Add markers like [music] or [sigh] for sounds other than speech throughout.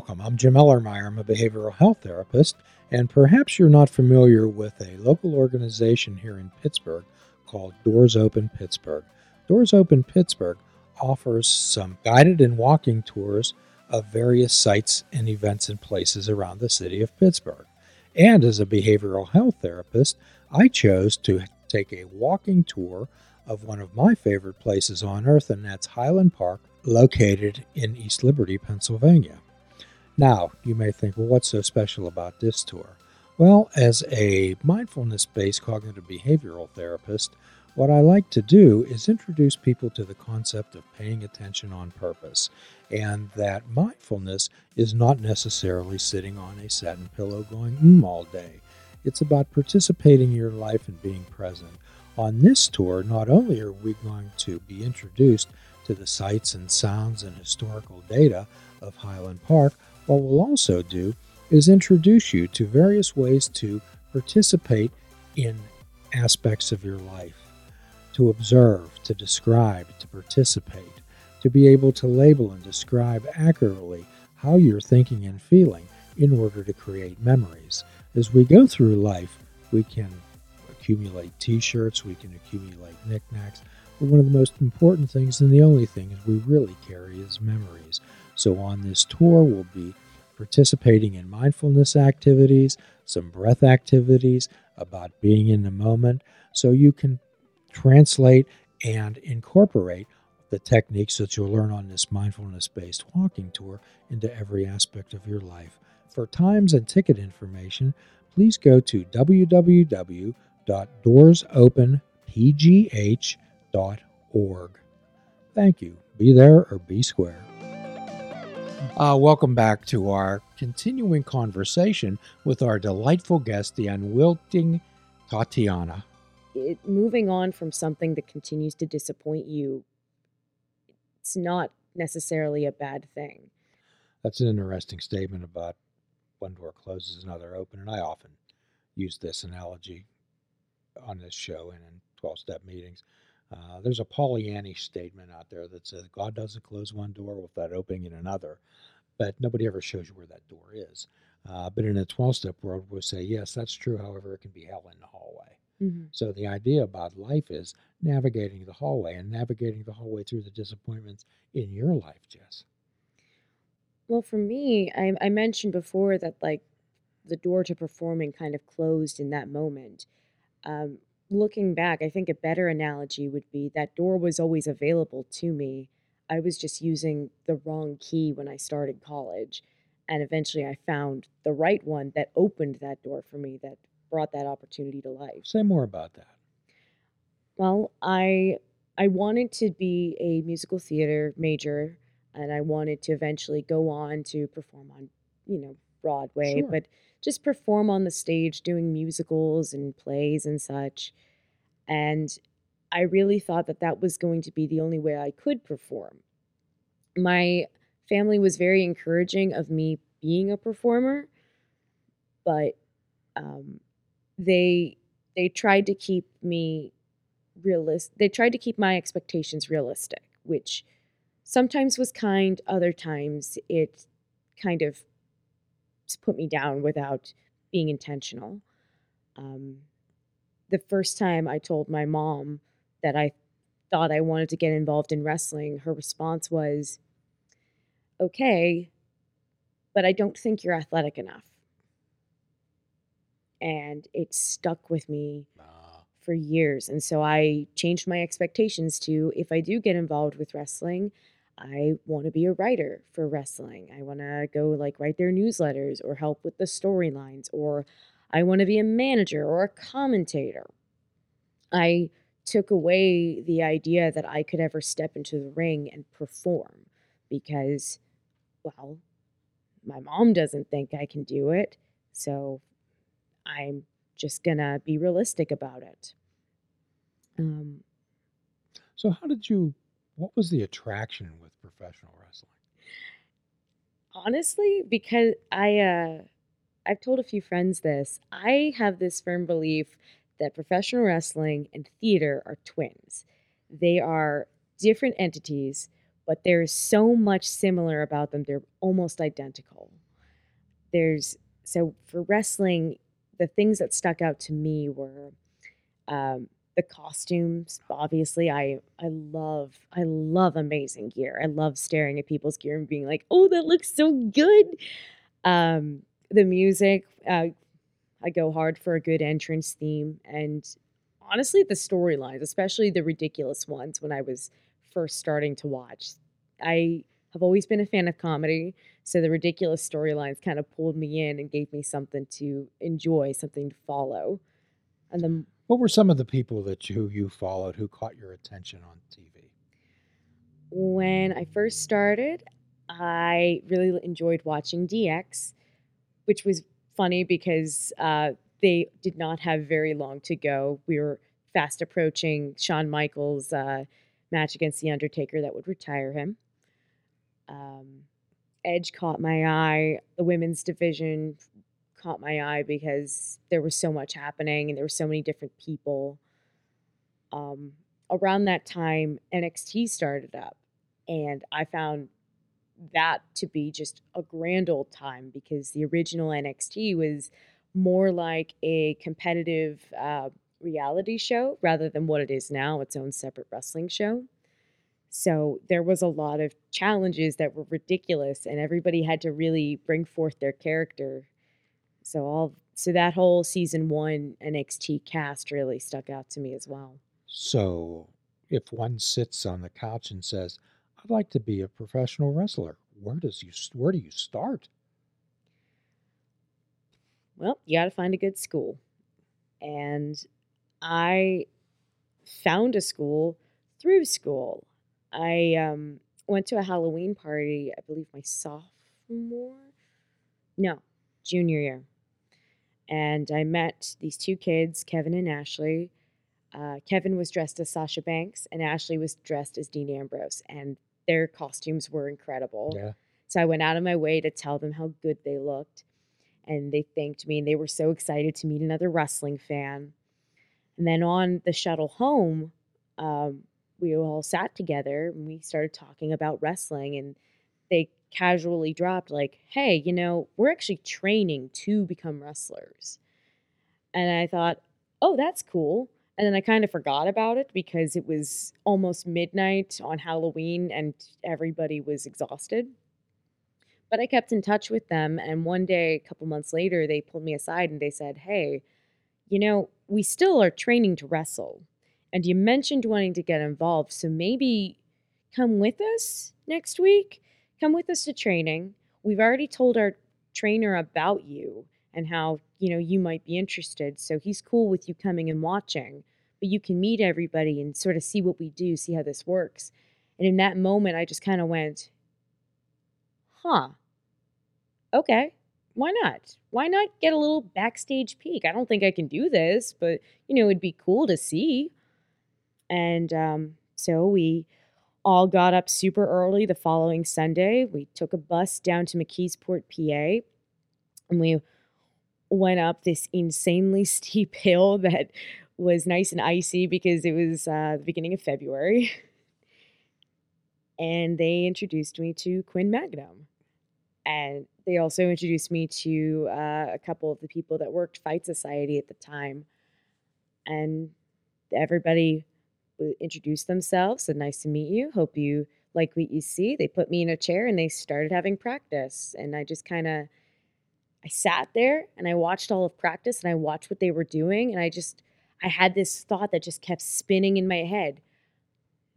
Welcome. I'm Jim Ellermeyer. I'm a behavioral health therapist, and perhaps you're not familiar with a local organization here in Pittsburgh called Doors Open Pittsburgh. Doors Open Pittsburgh offers some guided and walking tours of various sites and events and places around the city of Pittsburgh. And as a behavioral health therapist, I chose to take a walking tour of one of my favorite places on earth, and that's Highland Park, located in East Liberty, Pennsylvania. Now, you may think, well, what's so special about this tour? Well, as a mindfulness based cognitive behavioral therapist, what I like to do is introduce people to the concept of paying attention on purpose, and that mindfulness is not necessarily sitting on a satin pillow going mm all day. It's about participating in your life and being present. On this tour, not only are we going to be introduced to the sights and sounds and historical data of Highland Park, what we'll also do is introduce you to various ways to participate in aspects of your life, to observe, to describe, to participate, to be able to label and describe accurately how you're thinking and feeling in order to create memories. As we go through life, we can accumulate t shirts, we can accumulate knickknacks, but one of the most important things and the only thing we really carry is memories. So on this tour, we'll be participating in mindfulness activities, some breath activities about being in the moment, so you can translate and incorporate the techniques that you'll learn on this mindfulness based walking tour into every aspect of your life. For times and ticket information, please go to www.doorsopenpgh.org. Thank you. Be there or be square. Uh, welcome back to our continuing conversation with our delightful guest, the unwilting Tatiana. It, moving on from something that continues to disappoint you, it's not necessarily a bad thing. That's an interesting statement about one door closes, another open, and I often use this analogy on this show and in 12 step meetings. Uh, there's a Pollyannish statement out there that says God doesn't close one door without opening another, but nobody ever shows you where that door is. Uh, but in a 12 step world, we'll say, yes, that's true. However, it can be hell in the hallway. Mm-hmm. So the idea about life is navigating the hallway and navigating the hallway through the disappointments in your life, Jess. Well, for me, I, I mentioned before that like the door to performing kind of closed in that moment. Um, looking back, I think a better analogy would be that door was always available to me. I was just using the wrong key when I started college. And eventually I found the right one that opened that door for me, that brought that opportunity to life. Say more about that. Well, I I wanted to be a musical theater major and I wanted to eventually go on to perform on, you know, Broadway, Sure. but just perform on the stage doing musicals and plays and such. And I really thought that that was going to be the only way I could perform. My family was very encouraging of me being a performer, but um, they they tried to keep me realist. They tried to keep my expectations realistic, which sometimes was kind, other times it kind of put me down without being intentional. Um, the first time I told my mom that I thought I wanted to get involved in wrestling, her response was, okay, but I don't think you're athletic enough. And it stuck with me Ah, for years. And so I changed my expectations to if I do get involved with wrestling, I want to be a writer for wrestling. I want to go like write their newsletters or help with the storylines, or I want to be a manager or a commentator. I took away the idea that I could ever step into the ring and perform because, well, my mom doesn't think I can do it. So I'm just gonna be realistic about it. Um, so, how did you, what was the attraction with professional wrestling? honestly, because I uh, I've told a few friends this, I have this firm belief that professional wrestling and theater are twins. They are different entities, but there's so much similar about them. They're almost identical. There's so for wrestling, the things that stuck out to me were um, the costumes. Obviously, I I love I love amazing gear. I love staring at people's gear and being like, "Oh, that looks so good." Um, the music, uh, I go hard for a good entrance theme, and honestly, the storylines, especially the ridiculous ones, when I was first starting to watch, I have always been a fan of comedy. So the ridiculous storylines kind of pulled me in and gave me something to enjoy, something to follow. And then what were some of the people that you you followed who caught your attention on TV? When I first started, I really enjoyed watching DX, which was funny because uh, they did not have very long to go. We were fast approaching Shawn Michaels' uh, match against The Undertaker that would retire him. Um, Edge caught my eye. The women's division caught my eye because there was so much happening and there were so many different people. Um, around that time, NXT started up, and I found that to be just a grand old time because the original NXT was more like a competitive uh, reality show rather than what it is now, its own separate wrestling show. So there was a lot of challenges that were ridiculous, and everybody had to really bring forth their character. So all so that whole season one NXT cast really stuck out to me as well. So if one sits on the couch and says, "I'd like to be a professional wrestler," where does you where do you start? Well, you got to find a good school, and I found a school through school. I um, went to a Halloween party, I believe my sophomore, no, junior year. And I met these two kids, Kevin and Ashley. Uh, Kevin was dressed as Sasha Banks, and Ashley was dressed as Dean Ambrose, and their costumes were incredible. Yeah. So I went out of my way to tell them how good they looked, and they thanked me, and they were so excited to meet another wrestling fan. And then on the shuttle home, um, we all sat together and we started talking about wrestling and they casually dropped like hey you know we're actually training to become wrestlers and i thought oh that's cool and then i kind of forgot about it because it was almost midnight on halloween and everybody was exhausted but i kept in touch with them and one day a couple months later they pulled me aside and they said hey you know we still are training to wrestle and you mentioned wanting to get involved. So maybe come with us next week. Come with us to training. We've already told our trainer about you and how, you know, you might be interested. So he's cool with you coming and watching. But you can meet everybody and sort of see what we do, see how this works. And in that moment, I just kind of went, huh, okay, why not? Why not get a little backstage peek? I don't think I can do this, but, you know, it'd be cool to see. And um, so we all got up super early the following Sunday. We took a bus down to McKeesport, PA, and we went up this insanely [laughs] steep hill that was nice and icy because it was uh, the beginning of February. and they introduced me to Quinn Magnum. And they also introduced me to uh, a couple of the people that worked Fight Society at the time. And everybody introduced themselves, said, Nice to meet you. Hope you like what you see. They put me in a chair and they started having practice. And I just kind of, I sat there and I watched all of practice and I watched what they were doing. And I just, I had this thought that just kept spinning in my head.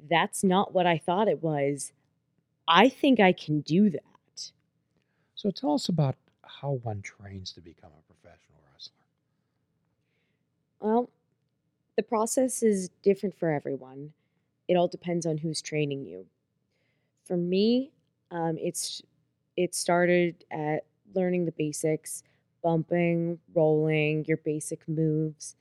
That's not what I thought it was. I think I can do that. So tell us about how one trains to become a professional wrestler. Well, the process is different for everyone. It all depends on who's training you. For me, um, it's it started at learning the basics, bumping, rolling, your basic moves,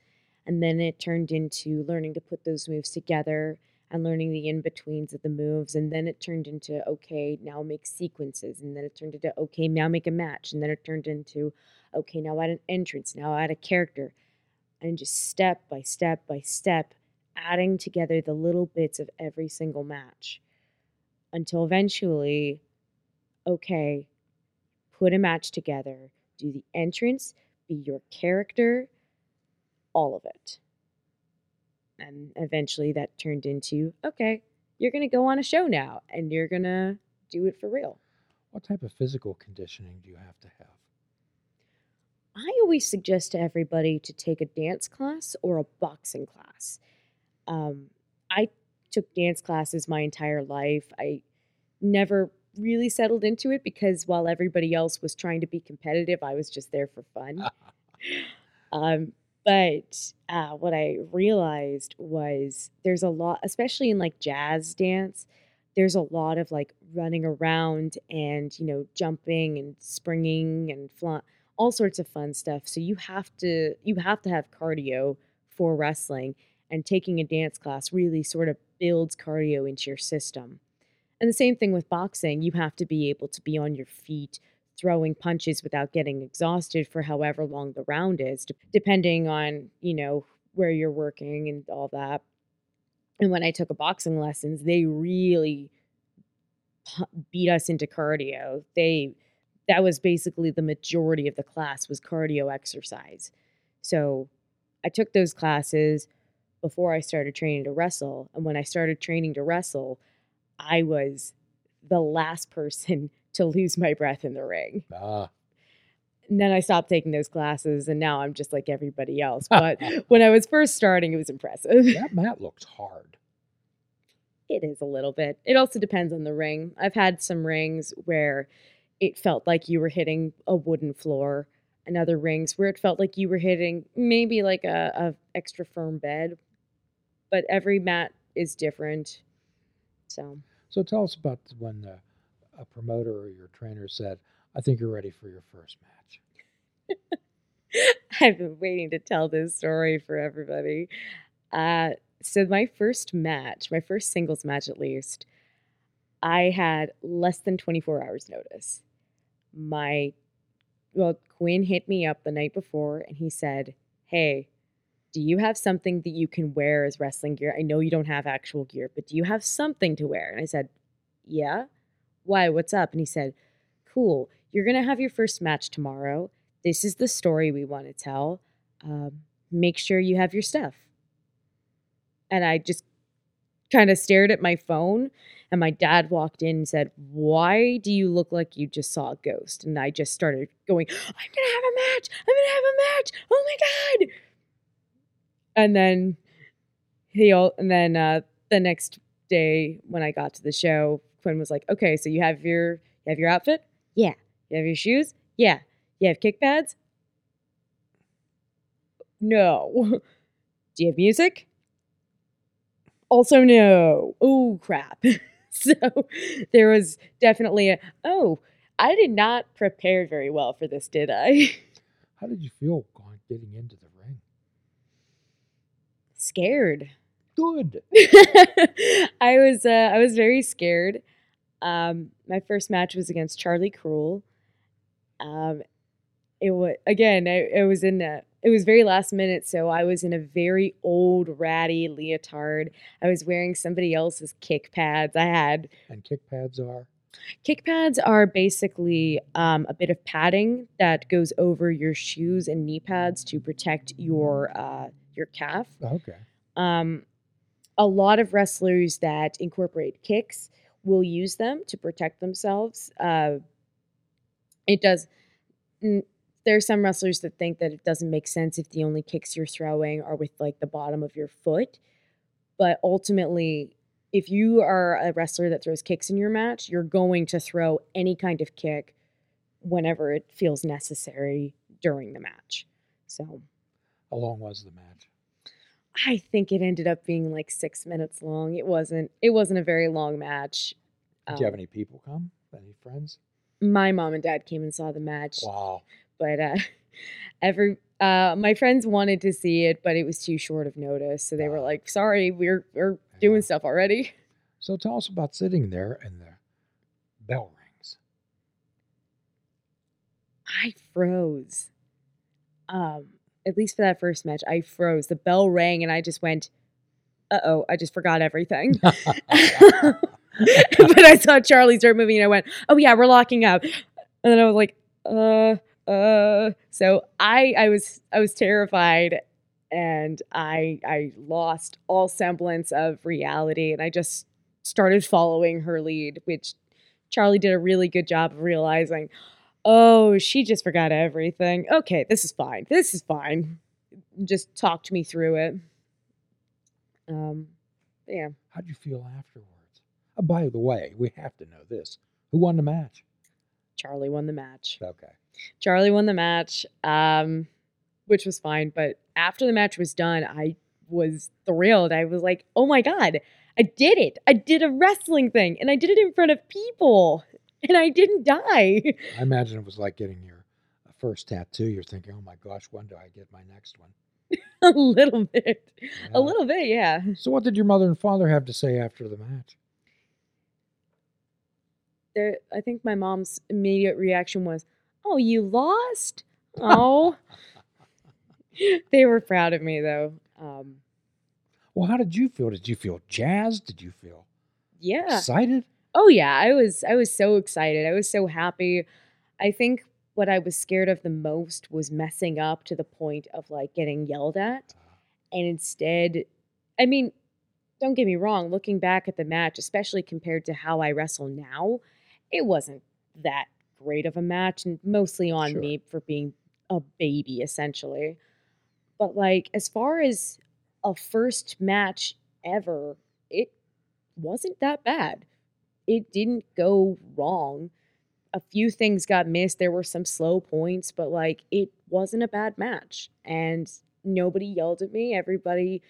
and then it turned into learning to put those moves together and learning the in betweens of the moves. And then it turned into, okay, now make sequences. And then it turned into, okay, now make a match. And then it turned into, okay, now add an entrance, now add a character and just step by step by step adding together the little bits of every single match. until eventually, okay, put a match together, do the entrance, be your character, all of it. And eventually that turned into, okay, you're going to go on a show now and you're going to do it for real. What type of physical conditioning do you have to have? I always suggest to everybody to take a dance class or a boxing class. Um, I took dance classes my entire life. I never really settled into it because while everybody else was trying to be competitive, I was just there for fun. [laughs] um, but uh, what I realized was there's a lot, especially in like jazz dance, there's a lot of like running around and, you know, jumping and springing and flying, all sorts of fun stuff. So you have to, you have to have cardio for wrestling and taking a dance class really sort of builds cardio into your system. And the same thing with boxing, you have to be able to be on your feet throwing punches without getting exhausted for however long the round is, depending on, you know, where you're working and all that. And when I took a boxing lessons, they really beat us into cardio. They that was basically the majority of the class was cardio exercise. So I took those classes before I started training to wrestle. And when I started training to wrestle, I was the last person [laughs] to lose my breath in the ring. Ah. And then I stopped taking those classes, and now I'm just like everybody else. [laughs] But when I was first starting, it was impressive. That mat looks hard. It is a little bit. It also depends on the ring. I've had some rings where it felt like you were hitting a wooden floor, and other rings where it felt like you were hitting maybe like a, a extra firm bed. But every mat is different. So. So tell us about when the a promoter or your trainer said, I think you're ready for your first match? [laughs] I've been waiting to tell this story for everybody. Uh, so, my first match, my first singles match at least, I had less than 24 hours notice. My, well, Quinn hit me up the night before and he said, Hey, do you have something that you can wear as wrestling gear? I know you don't have actual gear, but do you have something to wear? And I said, Yeah. Why? What's up? And he said, Cool. You're going to have your first match tomorrow. This is the story we want to tell. Um, make sure you have your stuff. And I just kind of stared at my phone. And my dad walked in and said, Why do you look like you just saw a ghost? And I just started going, I'm going to have a match. I'm going to have a match. Oh my God. And then he, all, and then uh, the next day when I got to the show, Quinn was like, "Okay, so you have your you have your outfit? Yeah. You have your shoes? Yeah. You have kick pads? No. [laughs] Do you have music? Also no. Oh crap. [laughs] so there was definitely a oh, I did not prepare very well for this, did I? [laughs] How did you feel going getting into the ring? Scared. Good. [laughs] I was uh, I was very scared. Um, my first match was against Charlie Cruel. Um, it was again. I, it was in a, It was very last minute, so I was in a very old ratty leotard. I was wearing somebody else's kick pads. I had and kick pads are kick pads are basically um, a bit of padding that goes over your shoes and knee pads to protect your uh, your calf. Okay. Um, a lot of wrestlers that incorporate kicks will use them to protect themselves. Uh, it does. N- there are some wrestlers that think that it doesn't make sense if the only kicks you're throwing are with like the bottom of your foot. But ultimately, if you are a wrestler that throws kicks in your match, you're going to throw any kind of kick whenever it feels necessary during the match. So, how long was the match? I think it ended up being like six minutes long. It wasn't. It wasn't a very long match. Did um, you have um any people come? Any friends? My mom and dad came and saw the match. Wow. But uh, [laughs] every uh, my friends wanted to see it, but it was too short of notice, so they were like, "Sorry, we're we're doing yeah. stuff already." So tell us about sitting there and the bell rings. I froze. Um, at least for that first match, I froze. The bell rang and I just went, uh oh, I just forgot everything. [laughs] [laughs] but I saw Charlie start moving and I went, oh yeah, we're locking up. And then I was like, uh, uh. So I, I was, I was terrified and I, I lost all semblance of reality and I just started following her lead, which Charlie did a really good job of realizing, oh, she just forgot everything. Okay, this is fine. This is fine. Just talked me through it. Um, yeah. How'd you feel afterwards? Oh, by the way, we have to know this. Who won the match? Charlie won the match. Okay. Charlie won the match, um, which was fine. But after the match was done, I was thrilled. I was like, oh my God, I did it. I did a wrestling thing and I did it in front of people and I didn't die. I imagine it was like getting your first tattoo. You're thinking, oh my gosh, when do I get my next one? [laughs] a little bit. Yeah. A little bit, yeah. So, what did your mother and father have to say after the match? There, I think my mom's immediate reaction was, "Oh, you lost? Oh." [laughs] they were proud of me though. Um, Well, how did you feel? Did you feel jazzed? Did you feel yeah. excited? Oh yeah, I was I was so excited. I was so happy. I think what I was scared of the most was messing up to the point of like getting yelled at. And instead, I mean, don't get me wrong, looking back at the match, especially compared to how I wrestle now, it wasn't that great of a match and mostly on Sure. me for being a baby essentially. But like as far as a first match ever, it wasn't that bad it didn't go wrong. A few things got missed. There were some slow points, but like it wasn't a bad match. And nobody yelled at me. Everybody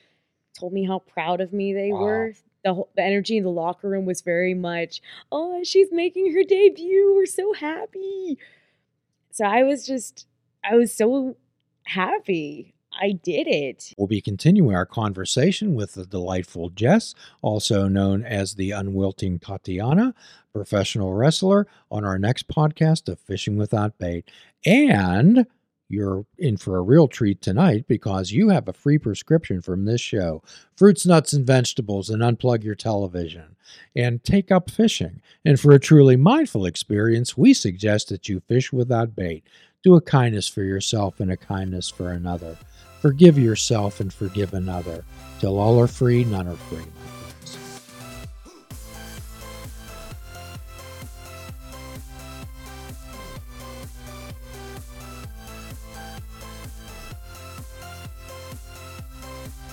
told me how proud of me they Wow. were. The, the energy in the locker room was very much, oh, she's making her debut. We're so happy. So I was just, I was so happy. I did it. We'll be continuing our conversation with the delightful Jess, also known as the unwilting Tatiana, professional wrestler, on our next podcast of Fishing Without Bait. And you're in for a real treat tonight because you have a free prescription from this show fruits, nuts, and vegetables, and unplug your television and take up fishing. And for a truly mindful experience, we suggest that you fish without bait. Do a kindness for yourself and a kindness for another. Forgive yourself and forgive another. Till all are free, none are free,